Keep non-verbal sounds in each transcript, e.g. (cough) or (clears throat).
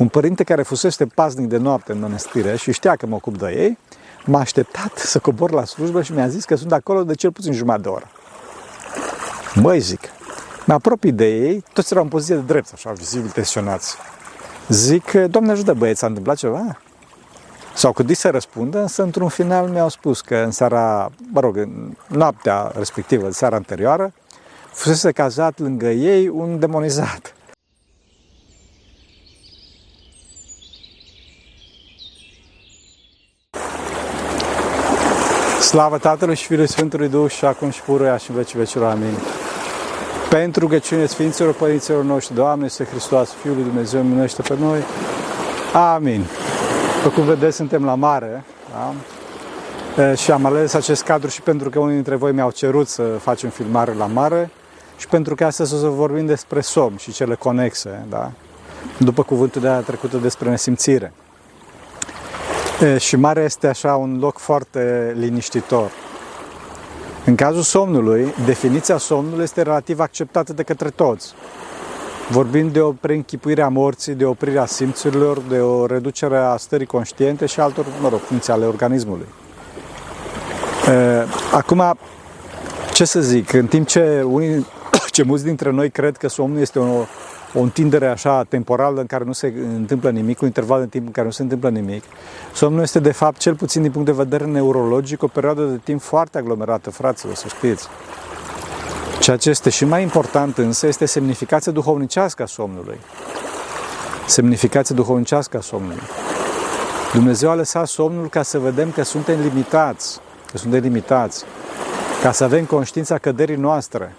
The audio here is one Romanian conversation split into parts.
Un părinte care fusese pasnic de noapte în mănăstire și știa că mă ocup de ei, m-a așteptat să cobor la slujbă și mi-a zis că sunt acolo de cel puțin jumătate de oră. Măi, zic, mă apropii de ei, toți erau în poziție de drept, așa, vizibil tensionați. Zic, Doamne ajută băieți, s-a întâmplat ceva? Sau cât să răspundă, însă într-un final mi-au spus că în seara, mă rog, în noaptea respectivă, în seara anterioară, fusese cazat lângă ei un demonizat. Slavă Tatălui și Fiului Sfântului Duh și acum și puruia și în vecii vecilor. Amin. Pentru rugăciune Sfinților Părinților noștri, Doamne, Să Hristos, Fiul lui Dumnezeu, minește pe noi. Amin. După cum vedeți, suntem la mare, da? și am ales acest cadru și pentru că unii dintre voi mi-au cerut să facem filmare la mare și pentru că astăzi o să vorbim despre somn și cele conexe, da? după cuvântul de a trecută despre nesimțire. Și mare este așa un loc foarte liniștitor. În cazul somnului, definiția somnului este relativ acceptată de către toți. Vorbim de o preînchipuire a morții, de oprirea simțurilor, de o reducere a stării conștiente și altor, mă rog, funcții ale organismului. Acum, ce să zic, în timp ce, unii, (coughs) ce mulți dintre noi cred că somnul este o, o întindere așa temporală în care nu se întâmplă nimic, un interval de timp în care nu se întâmplă nimic, somnul este de fapt, cel puțin din punct de vedere neurologic, o perioadă de timp foarte aglomerată, fraților, să știți. Ceea ce este și mai important însă este semnificația duhovnicească a somnului. Semnificația duhovnicească a somnului. Dumnezeu a lăsat somnul ca să vedem că suntem limitați, că suntem limitați, ca să avem conștiința căderii noastre.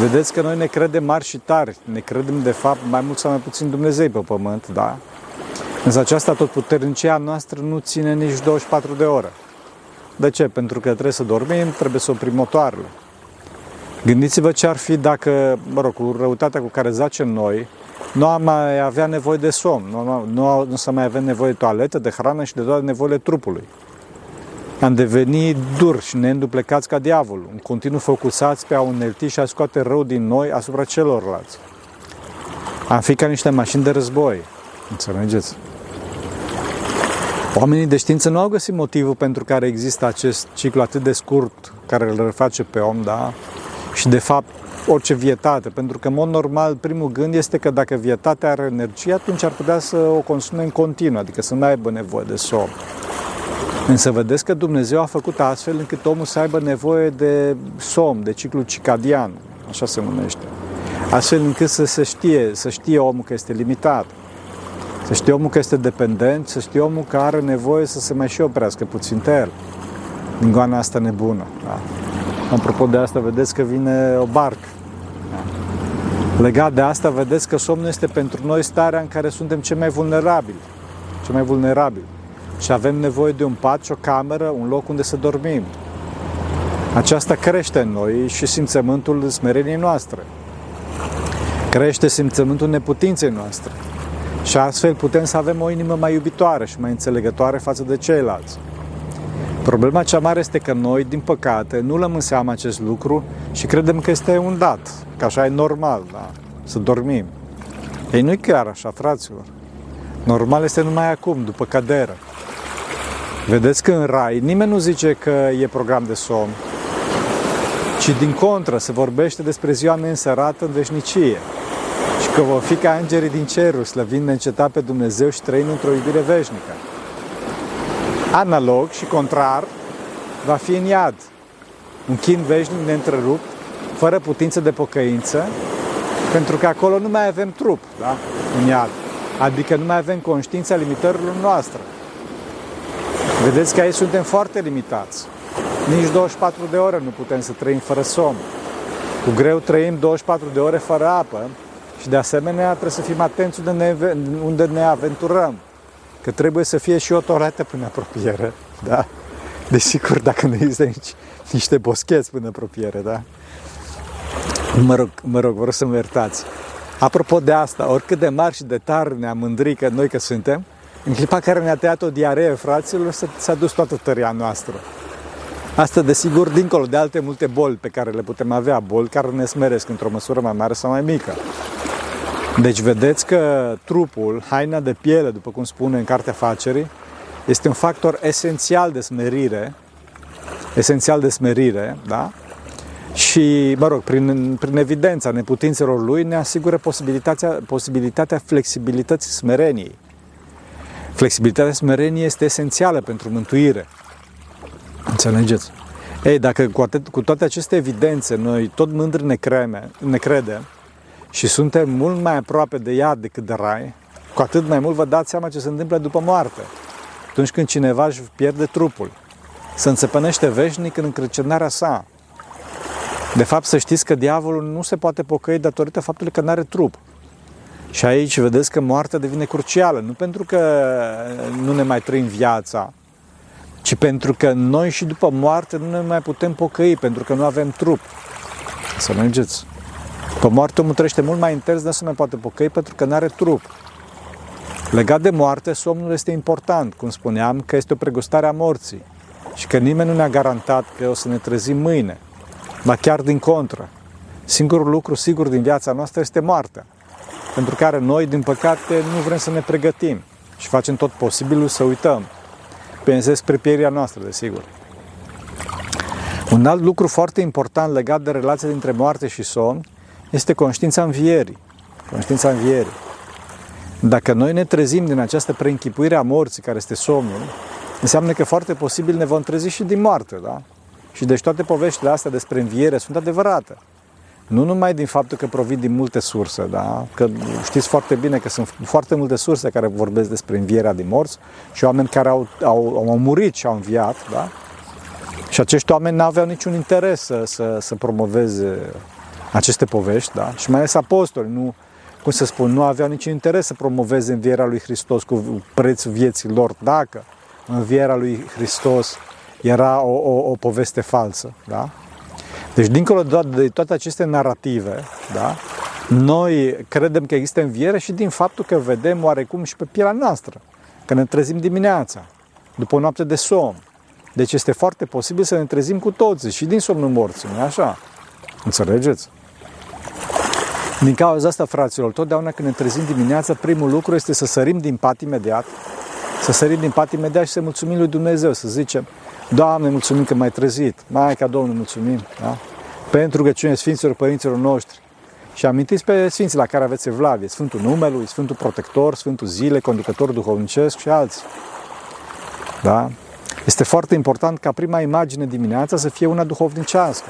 Vedeți că noi ne credem mari și tari, ne credem de fapt mai mult sau mai puțin Dumnezei pe pământ, da? Însă aceasta tot puternicia noastră nu ține nici 24 de ore. De ce? Pentru că trebuie să dormim, trebuie să oprim motoarele. Gândiți-vă ce ar fi dacă, mă rog, cu răutatea cu care zacem noi, nu am mai avea nevoie de somn, nu, nu, nu, nu să mai avem nevoie de toaletă, de hrană și de toate nevoile trupului. Am devenit dur și neînduplecați ca diavolul, în continuu focusați pe a unelti și a scoate rău din noi asupra celorlalți. Am fi ca niște mașini de război, înțelegeți? Oamenii de știință nu au găsit motivul pentru care există acest ciclu atât de scurt care îl reface pe om, da? și de fapt orice vietate, pentru că în mod normal primul gând este că dacă vietatea are energie, atunci ar putea să o consume în continuu, adică să nu aibă nevoie de somn. Însă vedeți că Dumnezeu a făcut astfel încât omul să aibă nevoie de somn, de ciclu circadian, așa se numește. Astfel încât să se știe, să știe omul că este limitat. Să știe omul că este dependent, să știe omul că are nevoie să se mai și oprească puțin pe el. Din goana asta nebună. Da? Apropo de asta, vedeți că vine o barcă. Legat de asta, vedeți că somnul este pentru noi starea în care suntem cei mai vulnerabili. Cei mai vulnerabili. Și avem nevoie de un pat și o cameră, un loc unde să dormim. Aceasta crește în noi și simțământul smereniei noastre. Crește simțământul neputinței noastre. Și astfel putem să avem o inimă mai iubitoare și mai înțelegătoare față de ceilalți. Problema cea mare este că noi, din păcate, nu lăm în seama acest lucru și credem că este un dat, că așa e normal, da? să dormim. Ei, nu-i chiar așa, fraților. Normal este numai acum, după caderă. Vedeți că în rai nimeni nu zice că e program de somn, ci din contră se vorbește despre ziua neînsărată în veșnicie și că vor fi ca îngerii din cerul, slăvind neîncetat pe Dumnezeu și trăind într-o iubire veșnică. Analog și contrar va fi în iad. Un chin veșnic neîntrerupt, fără putință de pocăință, pentru că acolo nu mai avem trup, da? În iad. Adică nu mai avem conștiința limitărilor noastre. Vedeți că aici suntem foarte limitați. Nici 24 de ore nu putem să trăim fără somn. Cu greu trăim 24 de ore fără apă și de asemenea trebuie să fim atenți unde ne, unde ne aventurăm că trebuie să fie și o toaletă până apropiere, da? Desigur, dacă nu există nici niște boscheți până apropiere, da? Mă rog, mă rog, vă rog să mă iertați. Apropo de asta, oricât de mari și de tari ne-am mândrit că noi că suntem, în clipa care ne-a tăiat o diaree, fraților, s-a dus toată tăria noastră. Asta, desigur, dincolo de alte multe boli pe care le putem avea, boli care ne smeresc într-o măsură mai mare sau mai mică. Deci vedeți că trupul, haina de piele, după cum spune în Cartea Facerii, este un factor esențial de smerire, esențial de smerire, da? Și, mă rog, prin, prin evidența neputințelor lui ne asigură posibilitatea, posibilitatea flexibilității smereniei. Flexibilitatea smereniei este esențială pentru mântuire. Înțelegeți? Ei, dacă cu, atât, cu toate aceste evidențe noi tot mândri ne, creme, ne credem și suntem mult mai aproape de ea decât de rai, cu atât mai mult vă dați seama ce se întâmplă după moarte. Atunci când cineva își pierde trupul, se înțepănește veșnic în încrăcenarea sa. De fapt, să știți că diavolul nu se poate pocăi datorită faptului că nu are trup. Și aici vedeți că moartea devine crucială, nu pentru că nu ne mai trăim viața, ci pentru că noi și după moarte nu ne mai putem pocăi, pentru că nu avem trup. Să mergeți. După moarte omul trăiește mult mai intens, nu se mai poate pocăi pentru că nu are trup. Legat de moarte, somnul este important, cum spuneam, că este o pregustare a morții și că nimeni nu ne-a garantat că o să ne trezim mâine, ba chiar din contră. Singurul lucru sigur din viața noastră este moartea, pentru care noi, din păcate, nu vrem să ne pregătim și facem tot posibilul să uităm. Pensez spre pieria noastră, desigur. Un alt lucru foarte important legat de relația dintre moarte și somn este conștiința învierii. Conștiința învierii. Dacă noi ne trezim din această preînchipuire a morții, care este somnul, înseamnă că foarte posibil ne vom trezi și din moarte, da? Și deci toate poveștile astea despre înviere sunt adevărate. Nu numai din faptul că provin din multe surse, da? Că știți foarte bine că sunt foarte multe surse care vorbesc despre învierea din morți și oameni care au, au, au murit și au înviat, da? Și acești oameni nu aveau niciun interes să, să, să promoveze aceste povești, da? Și mai ales apostoli, nu, cum să spun, nu aveau niciun interes să promoveze învierea lui Hristos cu prețul vieții lor, dacă învierea lui Hristos era o, o, o poveste falsă. Da? Deci, dincolo de toate aceste narrative, da? noi credem că există înviere și din faptul că vedem oarecum și pe pielea noastră, că ne trezim dimineața, după o noapte de somn. Deci este foarte posibil să ne trezim cu toții și din somnul morții, nu așa? Înțelegeți? Din cauza asta, fraților, totdeauna când ne trezim dimineața, primul lucru este să sărim din pat imediat, să sărim din pat imediat și să mulțumim lui Dumnezeu, să zicem, Doamne, mulțumim că m-ai trezit, Maica Domnului, mulțumim, da? pentru rugăciunea Sfinților Părinților noștri. Și amintiți pe Sfinții la care aveți evlavie, Sfântul Numelui, Sfântul Protector, Sfântul Zile, Conducător Duhovnicesc și alții. Da? Este foarte important ca prima imagine dimineața să fie una duhovnicească.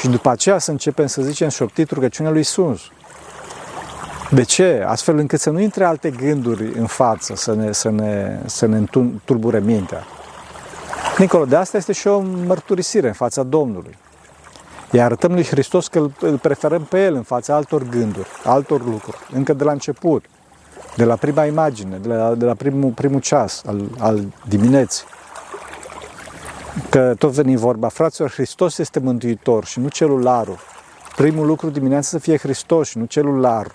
Și după aceea să începem să zicem șoptit rugăciunea lui Sus. De ce? Astfel încât să nu intre alte gânduri în față, să ne, să ne, să ne tulbure mintea. Dincolo de asta este și o mărturisire în fața Domnului. Iar arătăm lui Hristos că îl preferăm pe El în fața altor gânduri, altor lucruri, încă de la început, de la prima imagine, de la, de la primul, primul ceas al, al dimineții. Că tot veni vorba, fraților, Hristos este mântuitor și nu celularul. Primul lucru dimineața să fie Hristos și nu celular.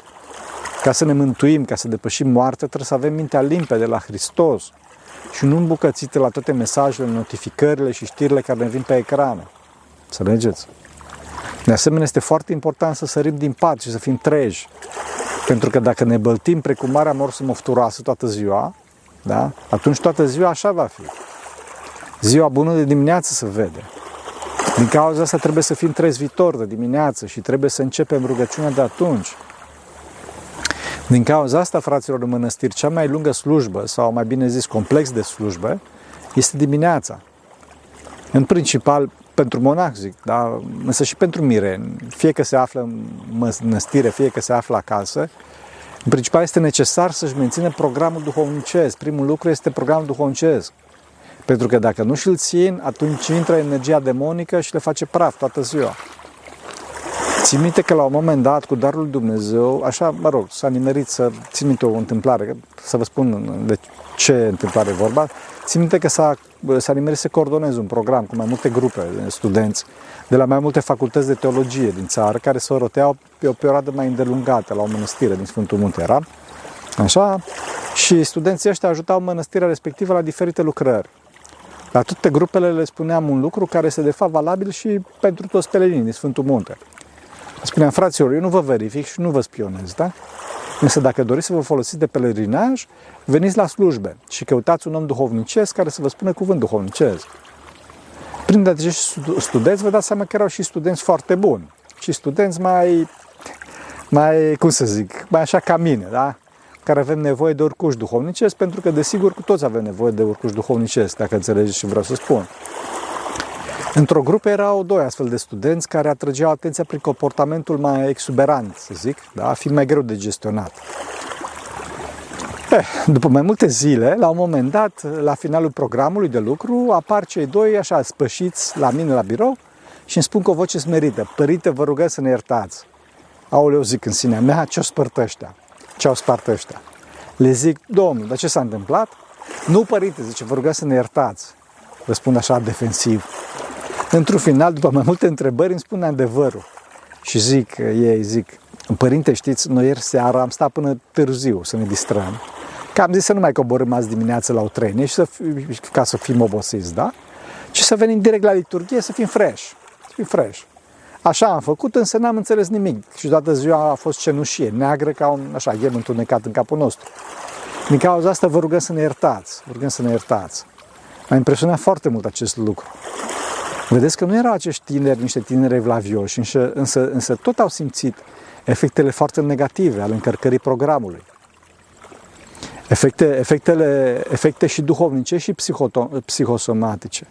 Ca să ne mântuim, ca să depășim moartea, trebuie să avem mintea limpede la Hristos și nu îmbucățite la toate mesajele, notificările și știrile care ne vin pe ecran. Înțelegeți? De asemenea, este foarte important să sărim din pat și să fim treji. Pentru că dacă ne băltim precum marea morsă mofturoasă toată ziua, da? atunci toată ziua așa va fi. Ziua bună de dimineață se vede. Din cauza asta trebuie să fim trezvitori de dimineață și trebuie să începem rugăciunea de atunci. Din cauza asta, fraților în mănăstiri, cea mai lungă slujbă, sau mai bine zis complex de slujbă, este dimineața. În principal pentru monah, zic, dar însă și pentru miren, fie că se află în mănăstire, fie că se află acasă, în principal este necesar să-și mențină programul duhovnicesc. Primul lucru este programul duhovnicesc. Pentru că dacă nu și-l țin, atunci intră energia demonică și le face praf toată ziua. Țin minte că la un moment dat, cu darul lui Dumnezeu, așa, mă rog, s-a nimerit să țin minte o întâmplare, să vă spun de ce întâmplare e vorba. Țin minte că s-a, s-a nimerit să coordonez un program cu mai multe grupe de studenți de la mai multe facultăți de teologie din țară, care se roteau pe o perioadă mai îndelungată la o mănăstire din Sfântul Munte era. Așa? Și studenții ăștia ajutau mănăstirea respectivă la diferite lucrări. La toate grupele le spuneam un lucru care este de fapt valabil și pentru toți peleninii din Sfântul Munte. Spuneam, fraților, eu nu vă verific și nu vă spionez, da? Însă dacă doriți să vă folosiți de pelerinaj, veniți la slujbe și căutați un om duhovnicesc care să vă spună cuvânt duhovnicesc. Prin acești studenți vă dați seama că erau și studenți foarte buni și studenți mai, mai cum să zic, mai așa ca mine, da? care avem nevoie de urcuș duhovnicesc, pentru că, desigur, cu toți avem nevoie de urcuș duhovnicesc, dacă înțelegeți ce vreau să spun. Într-o grupă erau doi astfel de studenți care atrăgeau atenția prin comportamentul mai exuberant, să zic, da? fiind mai greu de gestionat. Eh, după mai multe zile, la un moment dat, la finalul programului de lucru, apar cei doi așa spășiți la mine la birou și îmi spun cu o voce smerită, Părinte, vă rugăm să ne iertați. Aoleu, zic în sinea mea, ce-o spărt ăștia? Ce-au spart ăștia? Le zic, domnul, dar ce s-a întâmplat? Nu, părinte, zice, vă rugăm să ne iertați. Răspund așa defensiv. Într-un final, după mai multe întrebări, îmi spune adevărul. Și zic, ei zic, părinte, știți, noi ieri seara am stat până târziu să ne distrăm. Că am zis să nu mai coborâm azi dimineață la o trenie și să, ca să fim obosiți, da? Ci să venim direct la liturghie, să fim fresh. Să fim fresh. Așa am făcut, însă n-am înțeles nimic. Și toată ziua a fost cenușie, neagră ca un, așa, ghem întunecat în capul nostru. Din cauza asta vă rugăm să ne iertați, vă rugăm să ne iertați. M-a impresionat foarte mult acest lucru. Vedeți că nu erau acești tineri niște tineri evlavioși, însă, însă, însă tot au simțit efectele foarte negative ale încărcării programului. Efecte, efectele, efecte și duhovnice și psihosomatice.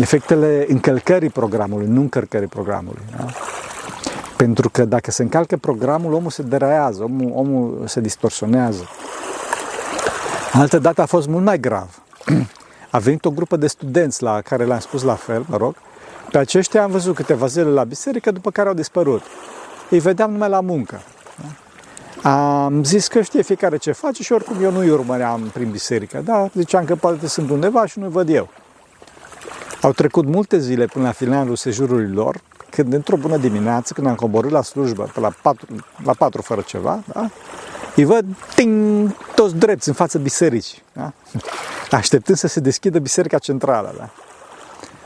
Efectele încălcării programului, nu încărcării programului. Da? Pentru că dacă se încalcă programul, omul se deraiază, omul, omul se distorsionează. Altă dată a fost mult mai grav. A venit o grupă de studenți la care le-am spus la fel, mă rog. Pe aceștia am văzut câteva zile la biserică, după care au dispărut. Îi vedeam numai la muncă. Am zis că știe fiecare ce face și oricum eu nu-i urmăream prin biserică. Da, ziceam că poate sunt undeva și nu văd eu. Au trecut multe zile până la finalul sejurului lor, când într-o bună dimineață, când am coborât la slujbă, pe la patru, la patru fără ceva, da? Îi văd ting, toți drepți în fața bisericii, da? așteptând să se deschidă biserica centrală. Da?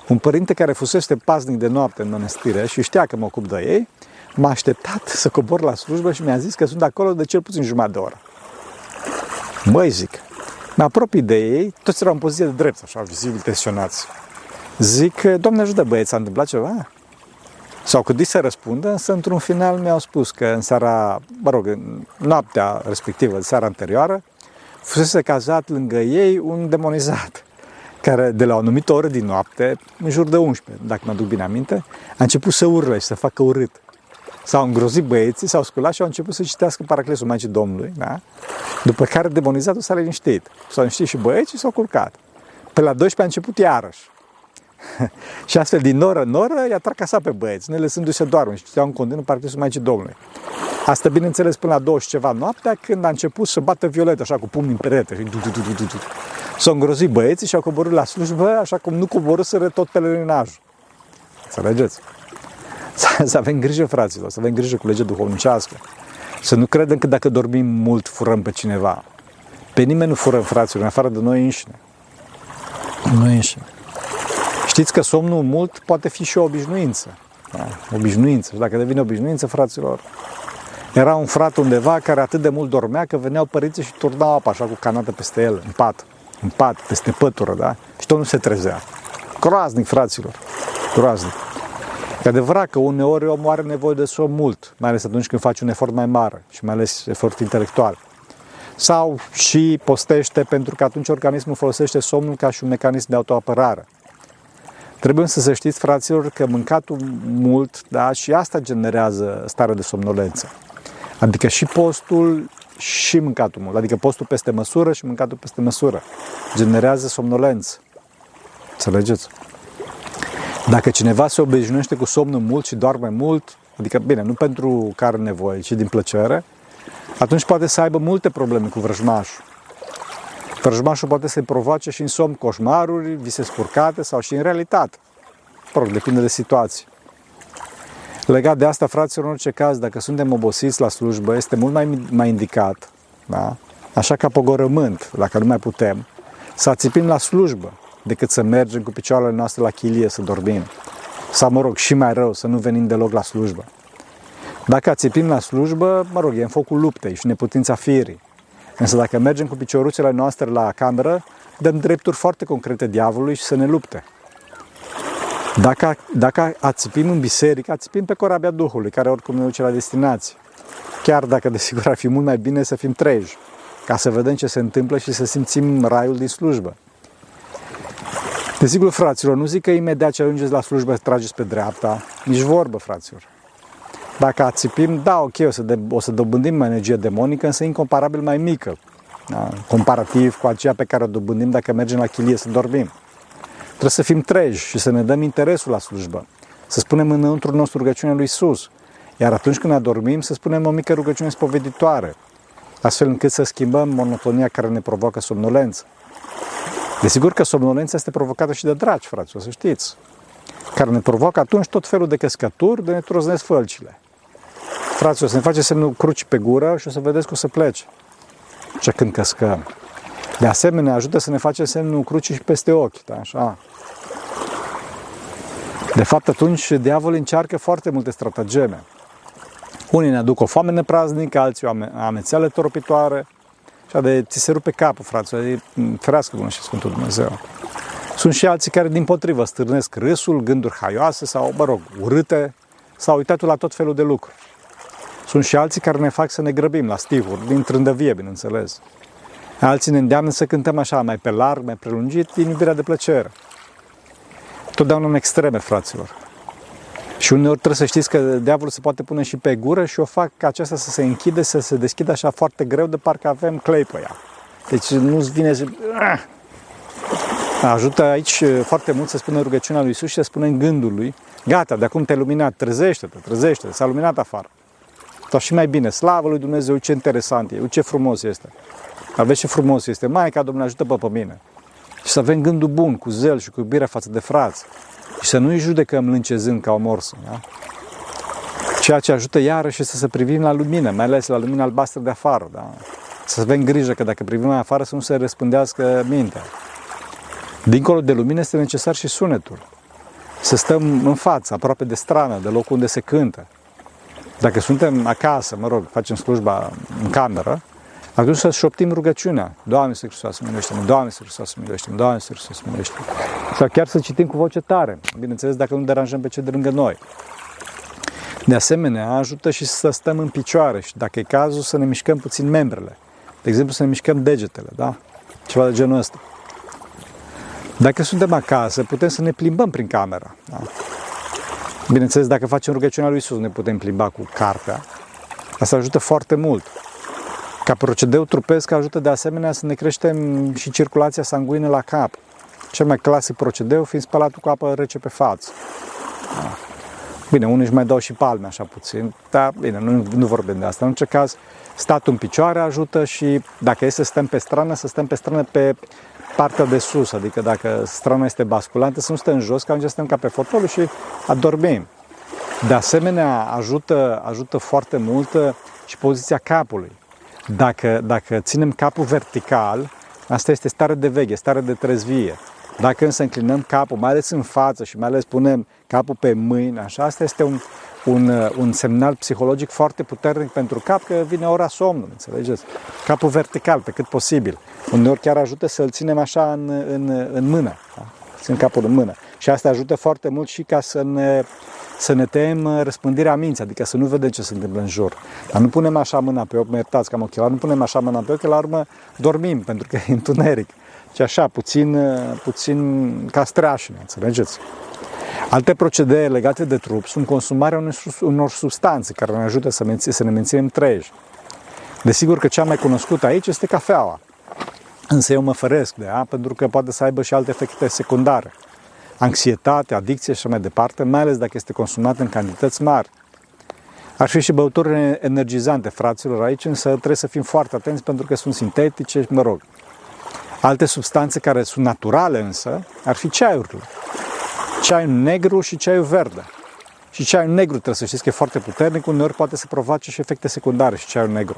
Un părinte care fusese pasnic de noapte în mănăstire și știa că mă ocup de ei, m-a așteptat să cobor la slujbă și mi-a zis că sunt acolo de cel puțin jumătate de oră. Măi, zic, mă apropii de ei, toți erau în poziție de drept, așa, vizibil tensionați. Zic, Doamne ajută băieți, s-a întâmplat ceva? S-au gândit să răspundă, însă într-un final mi-au spus că în seara, mă rog, în noaptea respectivă, în seara anterioară, fusese cazat lângă ei un demonizat care de la o anumită oră din noapte, în jur de 11, dacă mă duc bine aminte, a început să urle și să facă urât. S-au îngrozit băieții, s-au sculat și au început să citească Paraclesul Maicii Domnului, da? După care demonizatul s-a liniștit. S-au liniștit și băieții și s-au culcat. Pe la 12 a început iarăși. (laughs) și astfel, din noră în noră, i-a tracasat pe băieți, ne lăsându-se doar și citeau în continuu Paraclesul Maicii Domnului. Asta, bineînțeles, până la 20 ceva noaptea, când a început să bată violet, așa, cu pumnii în perete. Și S-au îngrozit băieții și au coborât la slujbă, așa cum nu coborâsără tot pelerinajul. Înțelegeți? (laughs) Să avem grijă, fraților, să avem grijă cu legea duhovnicească. Să nu credem că dacă dormim mult, furăm pe cineva. Pe nimeni nu furăm, fraților, în afară de noi înșine. Noi înșine. Știți că somnul mult poate fi și o obișnuință. Da? Obișnuință. Și dacă devine obișnuință, fraților, era un frate undeva care atât de mult dormea că veneau părinții și turnau apa așa cu canată peste el, în pat, în pat, peste pătură, da? Și tot nu se trezea. Groaznic, fraților, groaznic. E adevărat că uneori omul are nevoie de somn mult, mai ales atunci când faci un efort mai mare și mai ales efort intelectual. Sau și postește pentru că atunci organismul folosește somnul ca și un mecanism de autoapărare. Trebuie să să știți, fraților, că mâncatul mult, da, și asta generează starea de somnolență. Adică și postul și mâncatul mult. Adică postul peste măsură și mâncatul peste măsură. Generează somnolență. Înțelegeți? Dacă cineva se obișnuiește cu somnul mult și doarme mult, adică, bine, nu pentru care nevoie, ci din plăcere, atunci poate să aibă multe probleme cu vrăjmașul. Vrăjmașul poate să-i provoace și în somn coșmaruri, vise spurcate sau și în realitate. Mă rog, depinde de situație. Legat de asta, fraților, în orice caz, dacă suntem obosiți la slujbă, este mult mai, mai indicat, da? așa ca pogorământ, dacă nu mai putem, să ațipim la slujbă, decât să mergem cu picioarele noastre la chilie să dormim. Sau, mă rog, și mai rău, să nu venim deloc la slujbă. Dacă țipim la slujbă, mă rog, e în focul luptei și neputința firii. Însă dacă mergem cu picioruțele noastre la cameră, dăm drepturi foarte concrete diavolului și să ne lupte. Dacă, dacă ațipim în biserică, ațipim pe corabia Duhului, care oricum ne duce la destinație. Chiar dacă, desigur, ar fi mult mai bine să fim treji, ca să vedem ce se întâmplă și să simțim raiul din slujbă. Desigur, fraților, nu zic că imediat ce ajungeți la slujbă trageți pe dreapta, nici vorbă, fraților. Dacă ațipim, da, ok, o să, de, o să dobândim energie demonică, însă incomparabil mai mică, da? comparativ cu aceea pe care o dobândim dacă mergem la chilie să dormim. Trebuie să fim treji și să ne dăm interesul la slujbă. Să spunem înăuntru nostru rugăciunea lui Isus. Iar atunci când adormim, să spunem o mică rugăciune spoveditoare, astfel încât să schimbăm monotonia care ne provoacă somnolență. Desigur că somnolența este provocată și de dragi, frați, o să știți, care ne provoacă atunci tot felul de căscături, de ne troznesc fălcile. Frați, o să ne face semnul cruci pe gură și o să vedeți că o să plece. Ce când căscăm. De asemenea, ajută să ne facem semnul crucii și peste ochi, da? așa. De fapt, atunci diavolul încearcă foarte multe stratageme. Unii ne aduc o foame nepraznică, alții o amețeală toropitoare, și de ți se rupe capul, frate, de ferească bună și Sfântul Dumnezeu. Sunt și alții care, din potrivă, stârnesc râsul, gânduri haioase sau, mă rog, urâte, sau uitatul la tot felul de lucruri. Sunt și alții care ne fac să ne grăbim la stivuri, din trândăvie, bineînțeles. Alții ne îndeamnă să cântăm așa, mai pe larg, mai prelungit, din iubirea de plăcere. Totdeauna în extreme, fraților. Și uneori trebuie să știți că diavolul se poate pune și pe gură și o fac ca aceasta să se închide, să se deschidă așa foarte greu, de parcă avem clay pe ea. Deci nu-ți vine să... Ajută aici foarte mult să spună rugăciunea lui Isus și să spune în gândul lui, gata, de acum te-ai luminat, trezește-te, trezește-te, s-a luminat afară. Sau și mai bine, slavă lui Dumnezeu, ce interesant e, ce frumos este. Aveți ce frumos este, mai ca Domnul ajută pe mine. Și să avem gândul bun, cu zel și cu iubire față de frați. Și să nu-i judecăm lâncezând ca o morsă. Da? Ceea ce ajută iarăși să se privim la lumină, mai ales la lumina albastră de afară. Da? Să avem grijă că dacă privim mai afară să nu se răspândească mintea. Dincolo de lumină este necesar și sunetul. Să stăm în față, aproape de strană, de locul unde se cântă. Dacă suntem acasă, mă rog, facem slujba în cameră, atunci să șoptim rugăciunea. Doamne să Hristos, miluiește-mă, Doamne să Hristos, miluiește-mă, Doamne să Hristos, miluiește-mă. Sau chiar să citim cu voce tare, bineînțeles dacă nu deranjăm pe cei de lângă noi. De asemenea, ajută și să stăm în picioare și dacă e cazul să ne mișcăm puțin membrele. De exemplu, să ne mișcăm degetele, da? Ceva de genul ăsta. Dacă suntem acasă, putem să ne plimbăm prin camera. Da? Bineînțeles, dacă facem rugăciunea lui Isus, ne putem plimba cu cartea. Asta ajută foarte mult. Ca procedeu trupesc ajută de asemenea să ne creștem și circulația sanguină la cap. Cel mai clasic procedeu fiind spălatul cu apă rece pe față. Da. Bine, unii își mai dau și palme așa puțin, dar bine, nu, nu vorbim de asta. În orice caz, statul în picioare ajută și dacă este să stăm pe strană, să stăm pe strană pe partea de sus, adică dacă strana este basculantă, să nu stăm jos, că atunci stăm ca pe fotoliu și adormim. De asemenea, ajută, ajută foarte mult și poziția capului. Dacă, dacă ținem capul vertical, asta este stare de veche, stare de trezvie. Dacă însă înclinăm capul, mai ales în față și mai ales punem capul pe mâini, așa, asta este un, un, un semnal psihologic foarte puternic pentru cap că vine ora somnului, înțelegeți? Capul vertical, pe cât posibil. Uneori chiar ajută să-l ținem așa în, în, în mână, da? țin capul în mână. Și asta ajută foarte mult și ca să ne să ne tem uh, răspândirea minții, adică să nu vedem ce se întâmplă în jur. Dar nu punem așa mâna pe ochi, mă iertați că am ochelari, nu punem așa mâna pe ochi, la urmă dormim, (laughs) pentru că e întuneric. Și așa, puțin, uh, puțin ca streașine, înțelegeți? Alte procedee legate de trup sunt consumarea unor, unor substanțe care ne ajută să, menț- să ne menținem treji. Desigur că cea mai cunoscută aici este cafeaua. Însă eu mă feresc de ea pentru că poate să aibă și alte efecte secundare anxietate, adicție și așa mai departe, mai ales dacă este consumat în cantități mari. Ar fi și băuturi energizante, fraților, aici, însă trebuie să fim foarte atenți pentru că sunt sintetice, mă rog. Alte substanțe care sunt naturale însă ar fi ceaiurile. Ceaiul negru și ceaiul verde. Și ceaiul negru trebuie să știți că e foarte puternic, uneori poate să provoace și efecte secundare și ceaiul negru.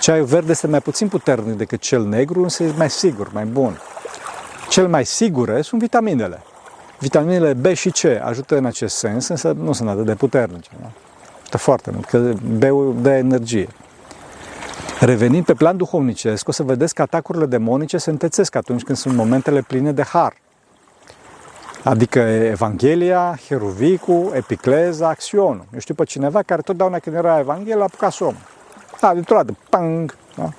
Ceaiul verde este mai puțin puternic decât cel negru, însă e mai sigur, mai bun. Cel mai sigure sunt vitaminele. Vitaminele B și C ajută în acest sens, însă nu sunt atât de puternice. Da? Ajută foarte mult, că beu de energie. Revenind pe plan duhovnicesc, o să vedeți că atacurile demonice se întețesc atunci când sunt momentele pline de har. Adică Evanghelia, Heruvicu, Epicleza, Acționul. Eu știu pe cineva care totdeauna când era Evanghelia a apucat somn. Da, dintr-o dată, pang, da?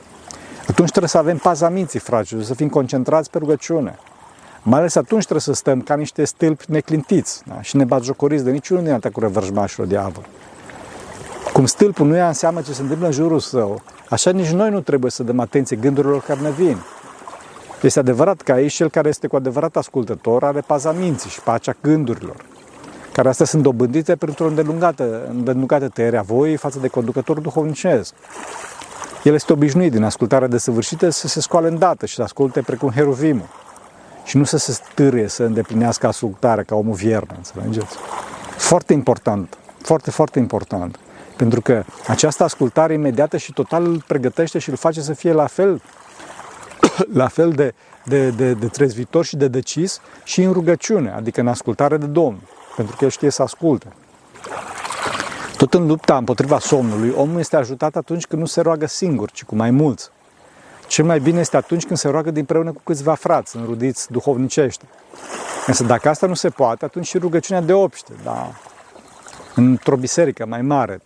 Atunci trebuie să avem paza minții, frate, să fim concentrați pe rugăciune. Mai ales atunci trebuie să stăm ca niște stâlpi neclintiți da? și nebatjocoriți de niciunul din atacurile vrăjmașilor diavol. Cum stâlpul nu ia în seamă ce se întâmplă în jurul său, așa nici noi nu trebuie să dăm atenție gândurilor care ne vin. Este adevărat că aici cel care este cu adevărat ascultător are paza minții și pacea gândurilor, care astea sunt dobândite printr-o îndelungată, îndelungată tăiere a voii față de conducătorul duhovnicesc. El este obișnuit din ascultarea desăvârșită să se scoale îndată și să asculte precum heruvimul și nu să se stârie să îndeplinească ascultarea ca omul viernă, înțelegeți? Foarte important, foarte, foarte important. Pentru că această ascultare imediată și total îl pregătește și îl face să fie la fel, la fel de, de, de, de trezvitor și de decis și în rugăciune, adică în ascultare de Domnul, pentru că el știe să asculte. Tot în lupta împotriva somnului, omul este ajutat atunci când nu se roagă singur, ci cu mai mulți. Cel mai bine este atunci când se roagă împreună cu câțiva frați, înrudiți duhovnicește. Însă dacă asta nu se poate, atunci și rugăciunea de obște, da? într-o biserică mai mare.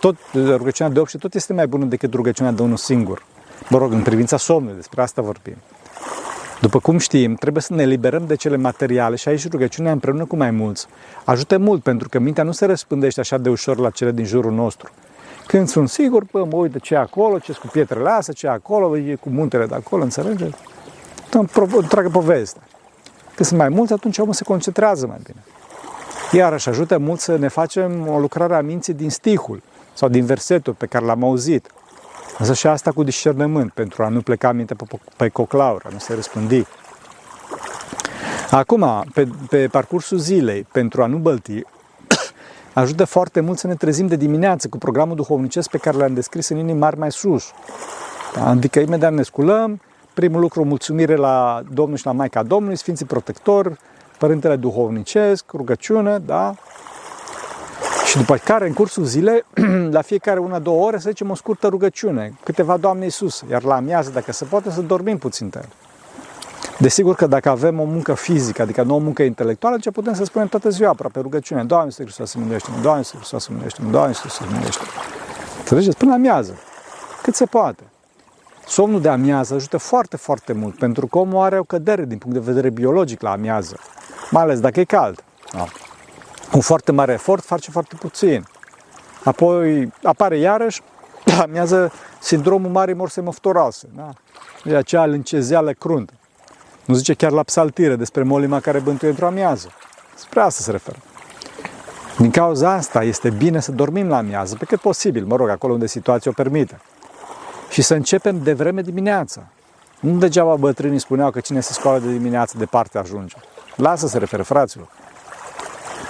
Tot rugăciunea de obște tot este mai bună decât rugăciunea de unul singur. Mă rog, în privința somnului, despre asta vorbim. După cum știm, trebuie să ne eliberăm de cele materiale și aici rugăciunea împreună cu mai mulți ajută mult pentru că mintea nu se răspândește așa de ușor la cele din jurul nostru. Când sunt sigur, bă, mă uit de ce acolo, ce cu pietrele astea, ce acolo, e cu muntele de acolo, înțelegeți? Întreagă poveste. Când sunt mai mulți, atunci omul se concentrează mai bine. Iarăși ajută mult să ne facem o lucrare a minții din stihul sau din versetul pe care l-am auzit. Însă și asta cu discernământ, pentru a nu pleca minte pe, pe coclaură, nu se răspândi. Acum, pe, pe parcursul zilei, pentru a nu bălti, (coughs) ajută foarte mult să ne trezim de dimineață cu programul duhovnicesc pe care l-am descris în inimi mari mai sus. Da? Adică imediat ne sculăm, primul lucru, mulțumire la Domnul și la Maica Domnului, Sfinții Protector, Părintele Duhovnicesc, rugăciune, da? Și după care, în cursul zilei, (clears throat) la fiecare una, două ore, să zicem o scurtă rugăciune, câteva Doamne Iisus, iar la amiază, dacă se poate, să dormim puțin el. Desigur că dacă avem o muncă fizică, adică nu o muncă intelectuală, ce putem să spunem toată ziua aproape rugăciune. Doamne Iisus Hristos să miluiește Doamne Iisus Hristos să miluiește Doamne Iisus să miluiește Înțelegeți? Până amiază. Cât se poate. Somnul de amiază ajută foarte, foarte mult, pentru că omul are o cădere din punct de vedere biologic la amiază, mai ales dacă e cald. Da. Un foarte mare efort face foarte puțin. Apoi apare iarăși la (clears throat) amiază sindromul marii morse moftorase, da? E aceea lâncezeală cruntă. Nu zice chiar la psaltire despre molima care bântuie într-o amiază. Spre asta se referă. Din cauza asta este bine să dormim la amiază, pe cât posibil, mă rog, acolo unde situația o permite. Și să începem de vreme dimineața. Nu degeaba bătrânii spuneau că cine se scoală de dimineață departe ajunge. Lasă să referă, fraților.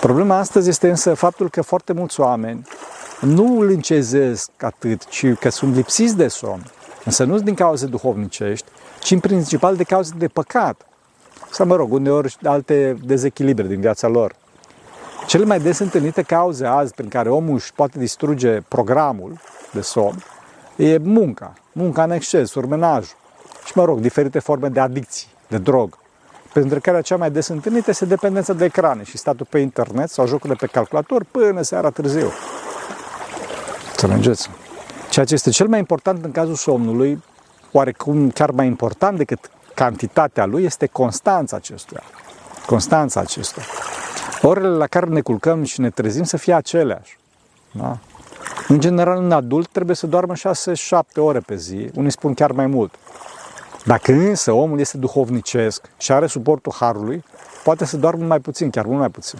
Problema astăzi este însă faptul că foarte mulți oameni nu îl încezesc atât, ci că sunt lipsiți de somn. Însă nu din cauze duhovnicești, ci în principal de cauze de păcat. Sau, mă rog, uneori alte dezechilibre din viața lor. Cele mai des întâlnite cauze azi prin care omul își poate distruge programul de somn e munca, munca în exces, urmenajul și, mă rog, diferite forme de adicții, de drog, pentru care cea mai des întâlnită este dependența de ecrane și statul pe internet sau jocurile pe calculator până seara târziu. Înțelegeți? Ceea ce este cel mai important în cazul somnului, oarecum chiar mai important decât cantitatea lui, este constanța acestuia. Constanța acestuia. Orele la care ne culcăm și ne trezim să fie aceleași. Da? În general, un adult trebuie să doarmă 6-7 ore pe zi, unii spun chiar mai mult. Dacă însă omul este duhovnicesc și are suportul Harului, poate să doarmă mai puțin, chiar mult mai puțin.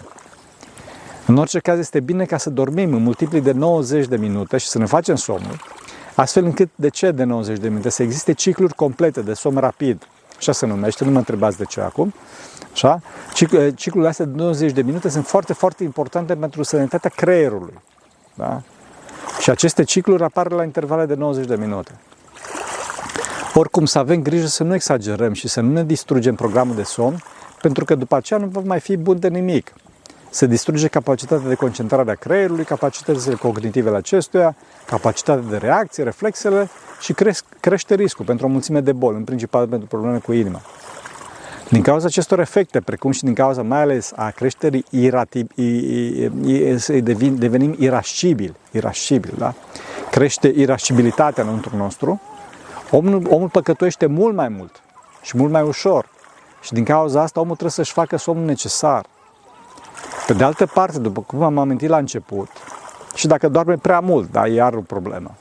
În orice caz este bine ca să dormim în multipli de 90 de minute și să ne facem somnul, astfel încât de ce de 90 de minute? Să existe cicluri complete de somn rapid, așa se numește, nu mă întrebați de ce acum, așa? Ciclurile astea de 90 de minute sunt foarte, foarte importante pentru sănătatea creierului, da? Și aceste cicluri apar la intervale de 90 de minute. Oricum, să avem grijă să nu exagerăm și să nu ne distrugem programul de somn, pentru că după aceea nu va mai fi bun de nimic. se distruge capacitatea de concentrare a creierului, capacitățile cognitive ale acestuia, capacitatea de reacție, reflexele și cresc, crește riscul pentru o mulțime de boli, în principal pentru probleme cu inima. Din cauza acestor efecte, precum și din cauza mai ales a creșterii irati, devin, devenim irascibili, irascibili, da? crește irascibilitatea înăuntru nostru, omul, omul păcătuiește mult mai mult și mult mai ușor. Și din cauza asta omul trebuie să-și facă somnul necesar. Pe de altă parte, după cum am amintit la început, și dacă doarme prea mult, da, e iar o problemă.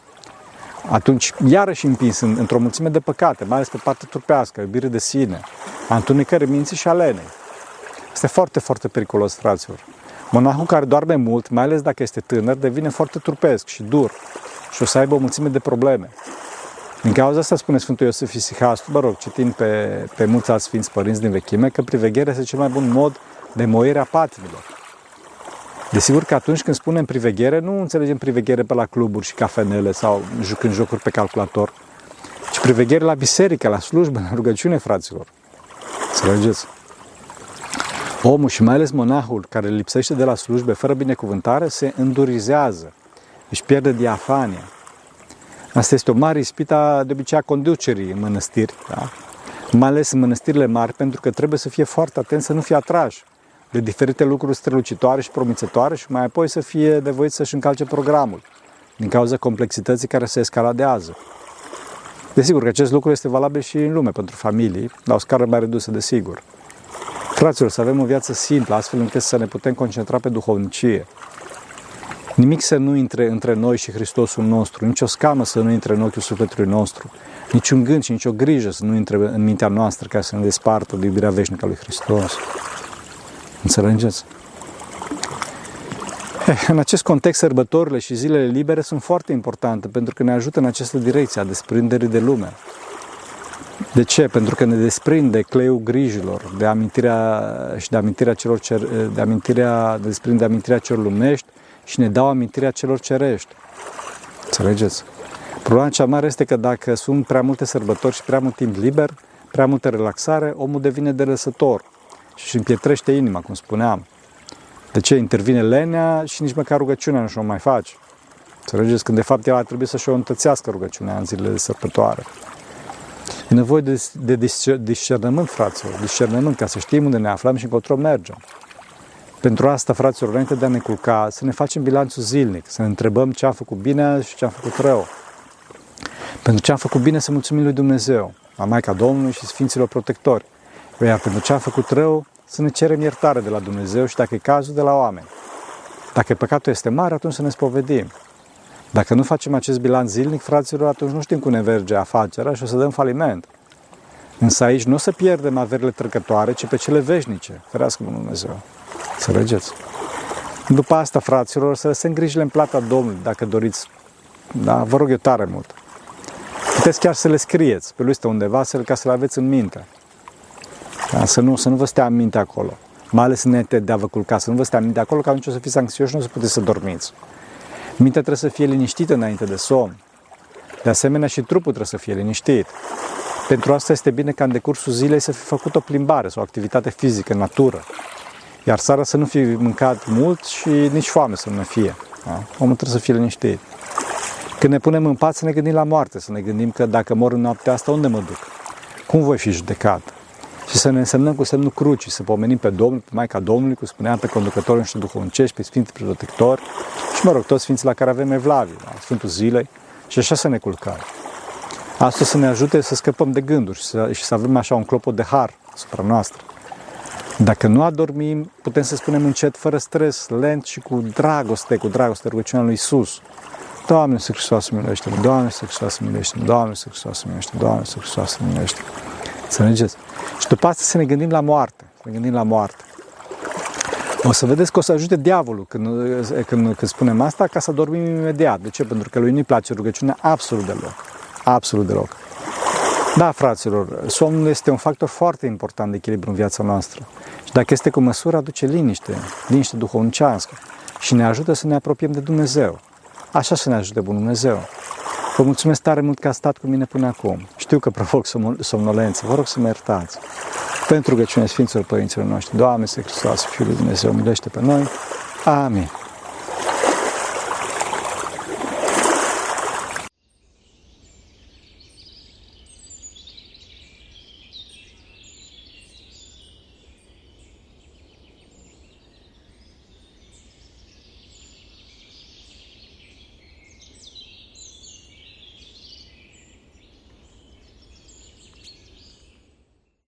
Atunci, iarăși împins în, într-o mulțime de păcate, mai ales pe partea trupească, iubire de sine, a întunecării minții și alenei. Este foarte, foarte periculos, fraților. Monahul care doarme mult, mai ales dacă este tânăr, devine foarte trupesc și dur și o să aibă o mulțime de probleme. Din cauza asta spune Sfântul Iosif Isihastu, mă rog, citind pe, pe mulți alți Sfinți Părinți din vechime, că privegherea este cel mai bun mod de moire a patimilor. Desigur că atunci când spunem priveghere, nu înțelegem priveghere pe la cluburi și cafenele sau jucând jocuri pe calculator, ci priveghere la biserică, la slujbă, la rugăciune, fraților. Înțelegeți? Omul și mai ales monahul care lipsește de la slujbe fără binecuvântare se îndurizează, își pierde diafania. Asta este o mare ispită de obicei a conducerii în mănăstiri, da? mai ales în mănăstirile mari, pentru că trebuie să fie foarte atent să nu fie atrași de diferite lucruri strălucitoare și promițătoare și mai apoi să fie devoit să-și încalce programul din cauza complexității care se escaladează. Desigur că acest lucru este valabil și în lume pentru familii, la o scară mai redusă, desigur. Fraților, să avem o viață simplă, astfel încât să ne putem concentra pe duhovnicie. Nimic să nu intre între noi și Hristosul nostru, nicio scamă să nu intre în ochiul sufletului nostru, niciun gând și nicio grijă să nu intre în mintea noastră ca să ne despartă de iubirea veșnică a lui Hristos. Înțelegeți? Eh, în acest context, sărbătorile și zilele libere sunt foarte importante pentru că ne ajută în această direcție a desprinderii de lume. De ce? Pentru că ne desprinde cleiul grijilor, de amintirea și de amintirea celor cer, de amintirea, de desprinde de amintirea celor lumești și ne dau amintirea celor cerești. Înțelegeți? Problema cea mare este că dacă sunt prea multe sărbători și prea mult timp liber, prea multă relaxare, omul devine derăsător și își împietrește inima, cum spuneam. De ce? Intervine lenea și nici măcar rugăciunea nu și-o mai face. Înțelegeți? Când de fapt el ar trebui să-și o întățească rugăciunea în zilele de sărbătoare. E nevoie de, de discernământ, fraților, discernământ, ca să știm unde ne aflăm și încotro mergem. Pentru asta, fraților, înainte de a ne culca, să ne facem bilanțul zilnic, să ne întrebăm ce am făcut bine și ce am făcut rău. Pentru ce am făcut bine să mulțumim lui Dumnezeu, la Maica Domnului și Sfinților Protectori. Iar pentru ce am făcut rău, să ne cerem iertare de la Dumnezeu și, dacă e cazul, de la oameni. Dacă păcatul este mare, atunci să ne spovedim. Dacă nu facem acest bilanț zilnic, fraților, atunci nu știm cum ne merge afacerea și o să dăm faliment. Însă aici nu o să pierdem averile trecătoare, ci pe cele veșnice. Ferească Dumnezeu. Înțelegeți? După asta, fraților, să lăsăm grijile în plata Domnului, dacă doriți. Da? Vă rog eu tare mult. Puteți chiar să le scrieți pe listă undeva, să ca să le aveți în minte. Da? Să, nu, să nu vă stea în minte acolo. Mai ales înainte de a vă culca, să nu vă stea în minte acolo, că atunci o să fiți anxioși și nu o să puteți să dormiți. Mintea trebuie să fie liniștită înainte de somn. De asemenea și trupul trebuie să fie liniștit. Pentru asta este bine ca în decursul zilei să fi făcut o plimbare sau o activitate fizică în natură. Iar seara să nu fi mâncat mult și nici foame să nu fie. Da? Omul trebuie să fie liniștit. Când ne punem în pat să ne gândim la moarte, să ne gândim că dacă mor în noaptea asta, unde mă duc? Cum voi fi judecat? Și să ne însemnăm cu semnul crucii, să pomenim pe Domnul, pe Maica Domnului, cum spuneam, pe conducătorul nostru duhovnicești, pe Sfinții Protectori și, mă rog, toți Sfinții la care avem evlavie, la Sfântul Zilei și așa să ne culcăm. Asta să ne ajute să scăpăm de gânduri și să, și să avem așa un clopot de har asupra noastră. Dacă nu adormim, putem să spunem încet, fără stres, lent și cu dragoste, cu dragoste, rugăciunea lui Isus. Doamne, să Hristos miluiește-mă, Doamne, să Hristos miluiește-mă, Doamne, să Hristos miluiește-mă, Doamne, să Hristos miluiește-mă. Înțelegeți? Și după asta să ne gândim la moarte, să ne gândim la moarte. O să vedeți că o să ajute diavolul când, când, când spunem asta ca să dormim imediat. De ce? Pentru că lui nu-i place rugăciunea absolut deloc. Absolut deloc. Da, fraților, somnul este un factor foarte important de echilibru în viața noastră. Și dacă este cu măsură, aduce liniște, liniște duhovnicească și ne ajută să ne apropiem de Dumnezeu. Așa să ne ajute Bunul Dumnezeu. Vă mulțumesc tare mult că ați stat cu mine până acum. Știu că provoc somnolență, vă rog să mă iertați. pentru rugăciunea Sfinților Părinților noștri. Doamne, Să Hristos, Fiul lui Dumnezeu, milește pe noi. Amin.